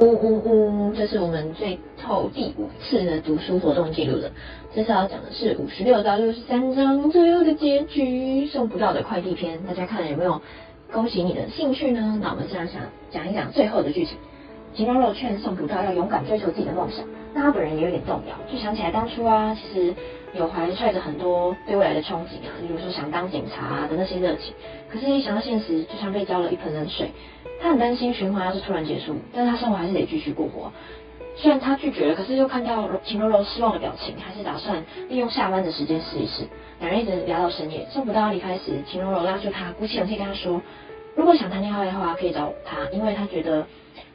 呜呜呜！这是我们最后第五次的读书活动记录了。这次要讲的是五十六到六十三章最后的结局，送不到的快递篇。大家看有没有勾起你的兴趣呢？那我们现在想讲一讲最后的剧情。秦柔柔劝送不到要勇敢追求自己的梦想，那他本人也有点动摇，就想起来当初啊，其实有怀揣着很多对未来的憧憬啊，比如说想当警察的那些热情。可是，一想到现实，就像被浇了一盆冷水。他很担心循环要是突然结束，但是他生活还是得继续过活。虽然他拒绝了，可是又看到秦柔柔失望的表情，还是打算利用下班的时间试一试。两人一直聊到深夜，送不到离开时，秦柔柔拉住他，鼓起勇气跟他说：“如果想谈恋爱的话，可以找他，因为他觉得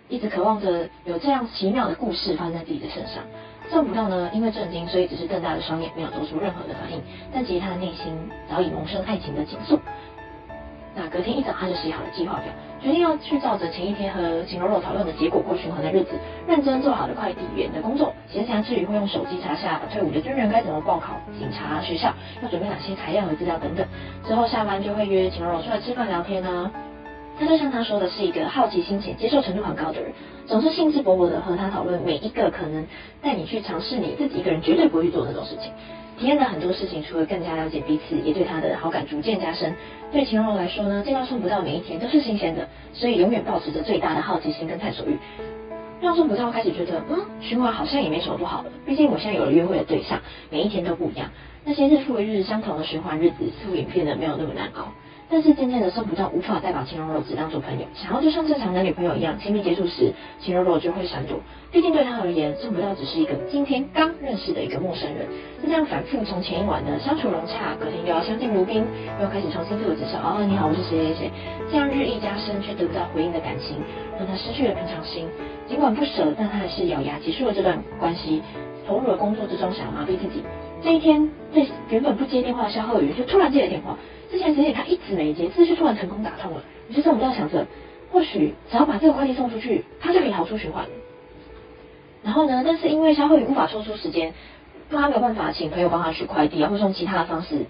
一直渴望着有这样奇妙的故事发生在自己的身上。”送不到呢，因为震惊，所以只是瞪大了双眼，没有做出任何的反应。但其实他的内心早已萌生爱情的情愫。那隔天一早，他就写好了计划表，决定要去照着前一天和秦柔柔讨论的结果过循环的日子，认真做好了快递员的工作。闲暇之余会用手机查下退伍的军人该怎么报考警察学校，要准备哪些材料和资料等等。之后下班就会约秦柔柔出来吃饭聊天呢。他就像他说的，是一个好奇心且接受程度很高的人，总是兴致勃勃的和他讨论每一个可能带你去尝试你自己一个人绝对不会去做那种事情。体验了很多事情，除了更加了解彼此，也对他的好感逐渐加深。对秦柔来说呢，见到送不到每一天都是新鲜的，所以永远保持着最大的好奇心跟探索欲，让送不到开始觉得，嗯，循环好像也没什么不好的。毕竟我现在有了约会的对象，每一天都不一样，那些日复一日相同的循环日子，似乎也变得没有那么难熬。但是渐渐的，送不到无法再把秦柔柔只当做朋友，想要就像正常男女朋友一样亲密接触时，秦柔柔就会闪躲。毕竟对他而言，送不到只是一个今天刚认识的一个陌生人。就这样反复从前一晚的相处融洽，隔天又要相敬如宾，又开始重新自我介绍。哦，你好，我是谁谁谁。这样日益加深却得不到回应的感情，让他失去了平常心。尽管不舍，但他还是咬牙结束了这段关系，投入了工作之中，想要麻痹自己。这一天，这原本不接电话的肖鹤宇，就突然接了电话。之前，其实他一直没接，这次突然成功打通了。于是，我们在想着，或许只要把这个快递送出去，他就可以逃出循环。然后呢，但是因为肖鹤宇无法抽出时间，他没有办法请朋友帮他取快递，然后用其他的方式。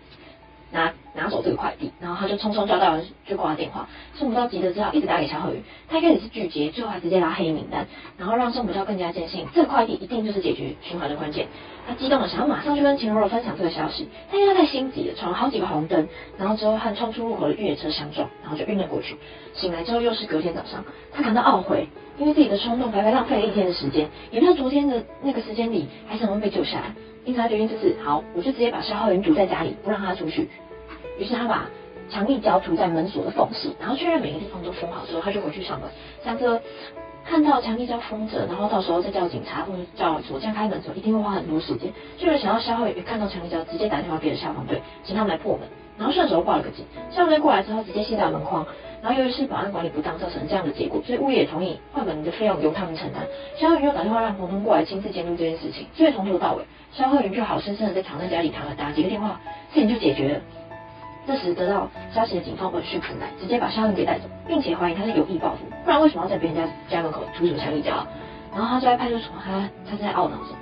拿拿走这个快递，然后他就匆匆抓到人就挂了电话，宋不道急得只好一直打给肖鹤宇，他一开始是拒接，最后还直接拉黑名单，然后让宋不道更加坚信这个快递一定就是解决循环的关键。他激动的想要马上去跟秦柔柔分享这个消息，但因为太心急了，闯了好几个红灯，然后之后和冲出入口的越野车相撞，然后就晕了过去。醒来之后又是隔天早上，他感到懊悔，因为自己的冲动白白浪费了一天的时间，也不知道昨天的那个时间里还是能被救下来。因此他决定这次好，我就直接把肖浩云堵在家里，不让他出去。于是他把强力胶涂在门锁的缝隙，然后确认每个地方都封好之后，他就回去上班。想着看到强力胶封着，然后到时候再叫警察或者叫锁匠开门的时候，一定会花很多时间。就是想要肖浩宇看到强力胶，直接打电话给消防队，请他们来破门。然后顺手挂了个警，消防队过来之后，直接卸掉门框。然后由于是保安管理不当造成这样的结果，所以物业也同意换门的费用由他们承担。肖浩宇又打电话让洪通过来亲自监督这件事情，所以从头到尾，肖浩宇就好生生的在躺在家里躺了打几个电话，事情就解决了。这时得到消息的警方闻讯赶来，直接把肖恩给带走，并且怀疑他是有意报复，不然为什么要在别人家家门口涂什么强力胶？然后他就在派出所，他他在懊恼着，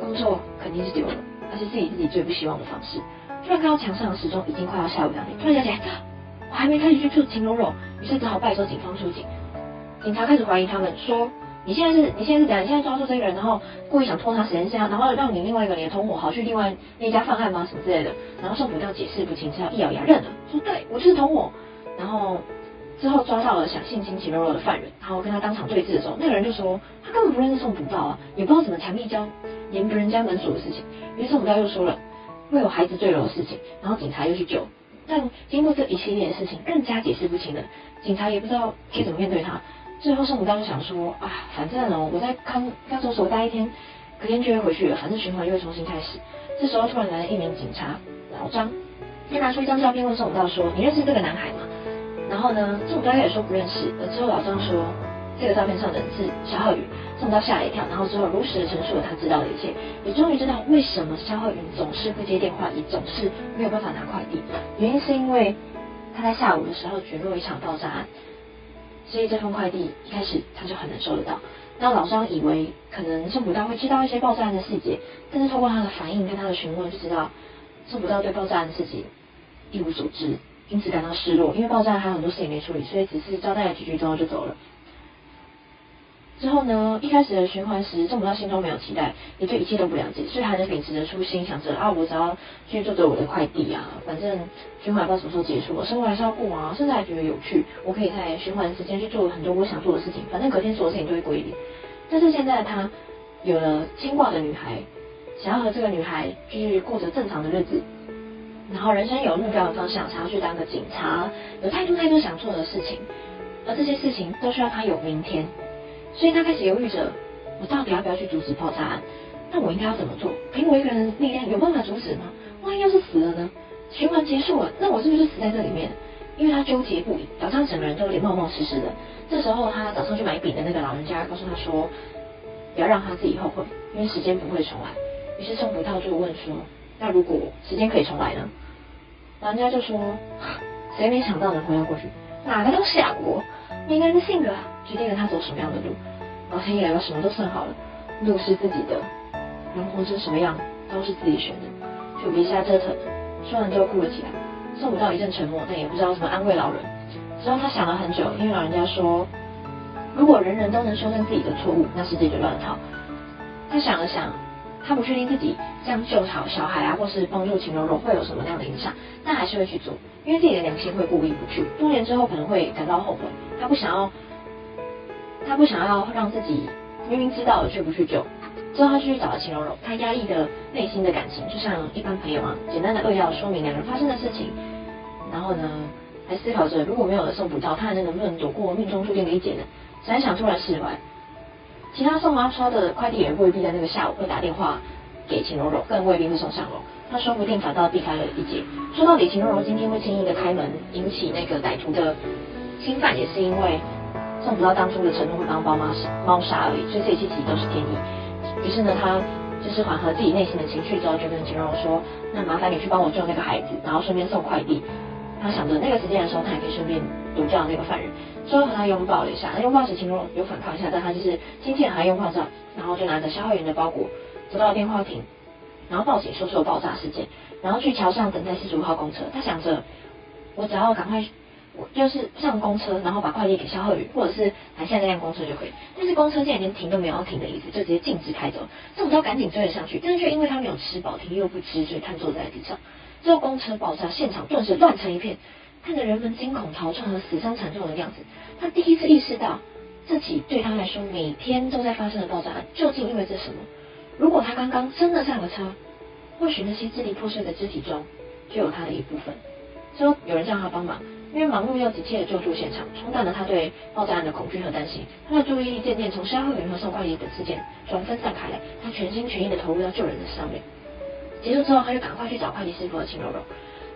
工作肯定是丢了，而且是自己自己最不希望的方式。突然看到墙上的时钟已经快要下午两点，突然想起来，我还没开始去救秦柔柔，于是只好拜托警方出警。警察开始怀疑他们，说。你现在是，你现在是怎样？你现在抓住这个人，然后故意想拖他时间线，然后让你另外一个人的同伙好去另外那家犯案吗？什么之类的？然后宋普调解释不清，只好一咬牙认了，说对我就是同伙。然后之后抓到了想性侵秦柔柔的犯人，然后跟他当场对峙的时候，那个人就说他根本不认识宋普道啊，也不知道怎么强力胶连不人家门锁的事情。于是宋普道又说了会有孩子坠楼的事情，然后警察又去救。但经过这一系列的事情，更加解释不清了，警察也不知道该怎么面对他。最后，圣母当时想说啊，反正呢，我在康康州所待一天，隔天就会回去，反正循环又会重新开始。这时候突然来了一名警察老张，他拿出一张照片问宋母道说：“你认识这个男孩吗？”然后呢，宋母道也说不认识。而之后老张说：“这个照片上的人是肖浩宇。”宋母道吓了一跳，然后之后如实的陈述了他知道的一切，也终于知道为什么肖浩宇总是不接电话，也总是没有办法拿快递。原因是因为他在下午的时候卷入一场爆炸案。所以这份快递一开始他就很难收得到。那老张以为可能宋普道会知道一些爆炸案的细节，但是通过他的反应跟他的询问，就知道宋普道对爆炸案的事情一无所知，因此感到失落。因为爆炸还有很多事情没处理，所以只是交代了几句之后就走了。之后呢，一开始的循环时，宋不到心中没有期待，也对一切都不了解，所以还能秉持着初心，想着啊，我只要去做着我的快递啊，反正循环不知道什么时候结束，我生活还是要过啊，甚至还觉得有趣，我可以在循环时间去做很多我想做的事情，反正隔天所有事情都会归零。但是现在他有了牵挂的女孩，想要和这个女孩继续过着正常的日子，然后人生有目标的方向，想要去当个警察，有太多太多想做的事情，而这些事情都需要他有明天。所以他开始犹豫着，我到底要不要去阻止爆炸案？那我应该要怎么做？凭我一个人的力量有办法阻止吗？万一要是死了呢？循环结束了，那我是不是死在这里面？因为他纠结不已，早上整个人都有点冒冒失失的。这时候他早上去买饼的那个老人家告诉他说，不要让他自己后悔，因为时间不会重来。于是宋葡萄就问说，那如果时间可以重来呢？老人家就说，谁没想到能回到过去？哪个都想过。每个人的性格啊，决定了他走什么样的路。老天爷把什么都算好了，路是自己的，人活成什么样都是自己选的，就别瞎折腾。说完就哭了起来。宋武道一阵沉默，但也不知道怎么安慰老人。之后他想了很久，因为老人家说，如果人人都能修正自己的错误，那世界就乱套。他想了想，他不确定自己这样救好小孩啊，或是帮助秦柔柔会有什么样的影响，但还是会去做，因为自己的良心会过意不去。多年之后可能会感到后悔。他不想要，他不想要让自己明明知道了却不去救。之后他去找了秦柔柔，他压抑的内心的感情，就像一般朋友啊，简单的扼要说明两人发生的事情。然后呢，还思考着如果没有了宋普照，他还能不能躲过命中注定的一劫呢？想想突然释怀。其他送妈刷的快递员未必在那个下午会打电话给秦柔柔，更未必会送上楼。他说不定反倒避开了一劫。说到底，秦柔柔今天会轻易的开门，引起那个歹徒的。侵犯也是因为宋子道当初的承诺会帮猫妈猫砂而已，所以这一切其实都是天意。于是呢，他就是缓和自己内心的情绪之后，就跟秦荣说：“那麻烦你去帮我救那个孩子，然后顺便送快递。”他想着那个时间的时候，他也可以顺便毒掉那个犯人。最后和他拥抱了一下，拥抱时秦荣有反抗一下，但他就是亲切还拥抱着，然后就拿着消耗员的包裹走到了电话亭，然后报警说有爆炸事件，然后去桥上等待四十五号公车。他想着，我只要赶快。我就是上公车，然后把快递给肖鹤宇，或者是台下那辆公车就可以。但是公车竟然连停都没有要停的意思，就直接径直开走。这种要赶紧追了上去，但是却因为他没有吃饱，停又不吃，所以瘫坐在地上。之后公车爆炸，现场顿时乱成一片，看着人们惊恐逃窜和死伤惨重的样子，他第一次意识到，自己对他来说每天都在发生的爆炸案，究竟意味着什么？如果他刚刚真的上了车，或许那些支离破碎的肢体中，就有他的一部分。之后有人叫他帮忙。因为忙碌又急切的救助现场，冲淡了他对爆炸案的恐惧和担心。他的注意力渐渐从消耗员和送快递等事件转分散开来，他全心全意的投入到救人的上面。结束之后，他就赶快去找快递师傅和秦柔柔。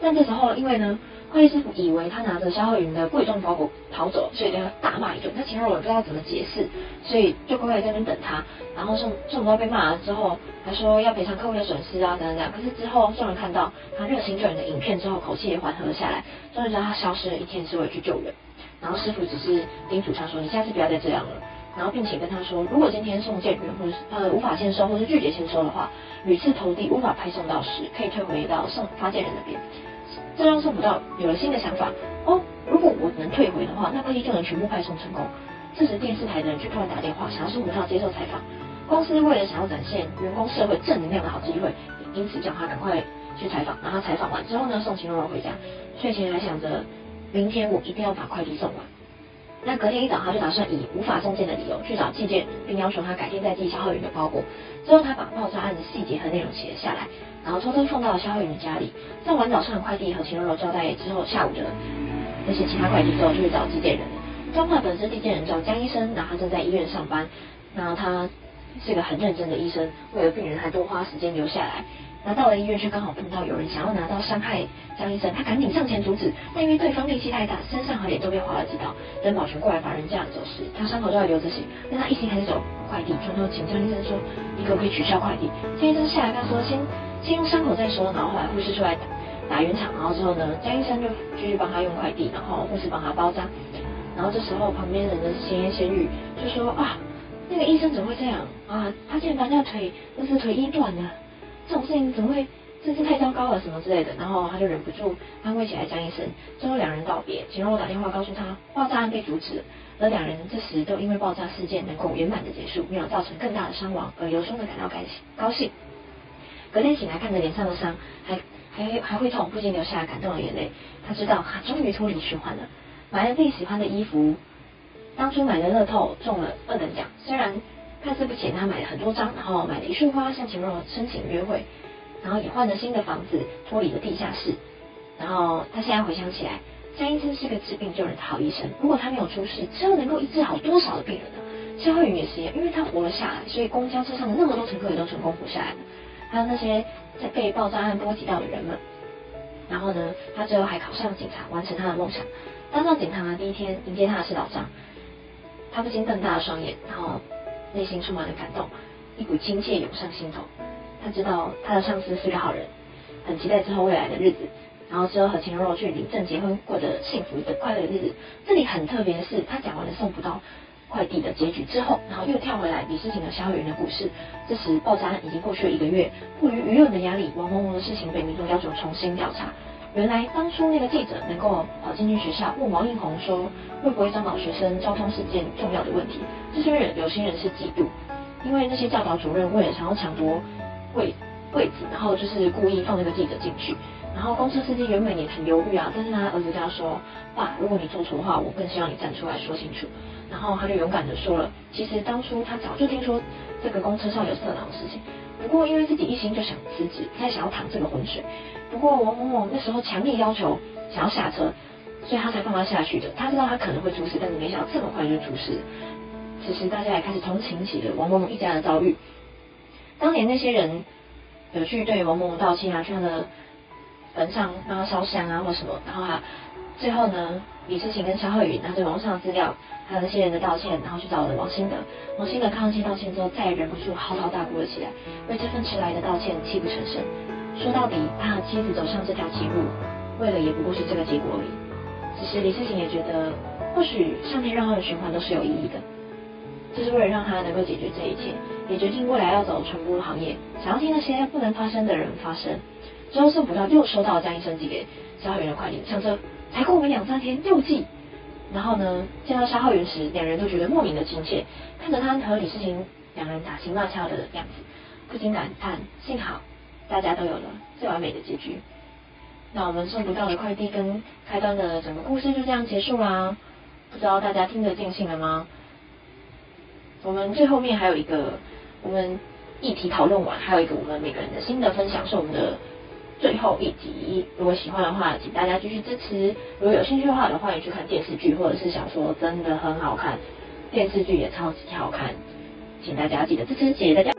但这时候，因为呢，快递师傅以为他拿着肖鹤云的贵重包裹逃走，所以对他大骂一顿。那秦若也不知道怎么解释，所以就乖乖在那边等他。然后宋宋不被骂了之后，还说要赔偿客户的损失啊，等等等。可是之后众人看到他热心救人的影片之后，口气也缓和了下来。终于知道他消失了一天是为了去救人。然后师傅只是叮嘱他说：“你下次不要再这样了。”然后并且跟他说：“如果今天送件人或是呃无法签收或是拒绝签收的话，屡次投递无法派送到时，可以退回到送发件人那边。”这让送不到有了新的想法哦，如果我能退回的话，那快递就能全部派送成功。这时电视台的人就突然打电话，想要宋普道接受采访。公司为了想要展现员工社会正能量的好机会，因此叫他赶快去采访。然后采访完之后呢，送秦柔柔回家。睡前还想着，明天我一定要把快递送完。那隔天一早，他就打算以无法送件的理由去找寄件，并要求他改天再寄肖浩云的包裹。之后，他把爆炸案的细节和内容写了下来，然后偷偷送到了肖浩云的家里。送完早上的快递和秦柔柔交代之后，下午的那些其他快递之后，就去找寄件人。彰化本身寄件人叫江医生，然后他正在医院上班。那他是个很认真的医生，为了病人还多花时间留下来。拿到了医院，却刚好碰到有人想要拿刀伤害江医生，他赶紧上前阻止，但因为对方力气太大，身上和脸都被划了几刀。等保全过来把人架走时，他伤口都还流着血，但他一心还是走快递，转头请江医生说：“你可不可以取消快递？”江医生下来跟他说：“先先用伤口再说。”然后后来护士出来打打圆场，然后之后呢，江医生就继续帮他用快递，然后护士帮他包扎。然后这时候旁边人的闲言闲语就说：“啊，那个医生怎么会这样啊？他竟然把那个腿，那是腿医断了。”这种事情怎么会真是太糟糕了什么之类的，然后他就忍不住安慰起来江医生。最后两人道别，请让我打电话告诉他爆炸案被阻止了，而两人这时都因为爆炸事件能够圆满的结束，没有造成更大的伤亡，而由衷的感到开心。高兴。隔天醒来，看着脸上的伤，还还还会痛，不禁流下感动的眼泪。他知道他终于脱离循环了，买了自己喜欢的衣服。当初买的乐透中了二等奖，虽然看似不钱，他买了很多张，然后买了一束花向秦若申请约会。然后也换了新的房子，脱离了地下室。然后他现在回想起来，江医生是个治病救人的好医生。如果他没有出事，之后能够医治好多少的病人呢？肖慧云也是一样，因为他活了下来，所以公交车上的那么多乘客也都成功活下来了。还有那些在被爆炸案波及到的人们。然后呢，他最后还考上了警察，完成他的梦想。当上警察的第一天，迎接他的是老张。他不禁瞪大了双眼，然后内心充满了感动，一股亲切涌上心头。他知道他的上司是个好人，很期待之后未来的日子，然后之后和秦若去领证结婚，过着幸福的快乐日子。这里很特别的是，他讲完了送不到快递的结局之后，然后又跳回来李世情和萧雨云的故事。这时爆炸案已经过去了一个月，迫于舆论的压力，王萌萌的事情被民众要求重新调查。原来当初那个记者能够跑进去学校问王应红说会不会张导学生交通事件重要的问题，这些人有些人是嫉妒，因为那些教导主任为了想要抢夺。位位置，然后就是故意放那个记者进去，然后公车司机原本也很犹豫啊，但是他儿子跟他说，爸，如果你做错的话，我更希望你站出来说清楚。然后他就勇敢的说了，其实当初他早就听说这个公车上有色狼的事情，不过因为自己一心就想辞职，不太想要淌这个浑水。不过王某某那时候强烈要求想要下车，所以他才放他下去的。他知道他可能会出事，但是没想到这么快就出事。此时大家也开始同情起了王某某一家的遭遇。当年那些人有去对王某某道歉啊，去他的坟上帮他烧香啊，或什么，然后啊，最后呢，李世情跟肖慧宇拿着网上的资料，还有那些人的道歉，然后去找了王新德。王新德看到这些道歉之后，再也忍不住嚎啕大哭了起来，为这份迟来的道歉泣不成声。说到底，他和妻子走上这条歧路，为了也不过是这个结果而已。只是李世情也觉得，或许上天让他的循环都是有意义的。就是为了让他能够解决这一切，也决定未来要走传播行业，想要替那些不能发声的人发声。之后送不到，又收到江医生寄给肖浩元的快递，想着才过没两三天又寄。然后呢，见到肖浩元时，两人都觉得莫名的亲切，看着他和李世情两人打情骂俏的样子，不禁感叹：幸好大家都有了最完美的结局。那我们送不到的快递跟开端的整个故事就这样结束啦。不知道大家听得尽兴了吗？我们最后面还有一个，我们议题讨论完，还有一个我们每个人的心得分享，是我们的最后一集。如果喜欢的话，请大家继续支持；如果有兴趣的话，也欢迎去看电视剧或者是小说，真的很好看，电视剧也超级好看，请大家记得支持，谢谢大家。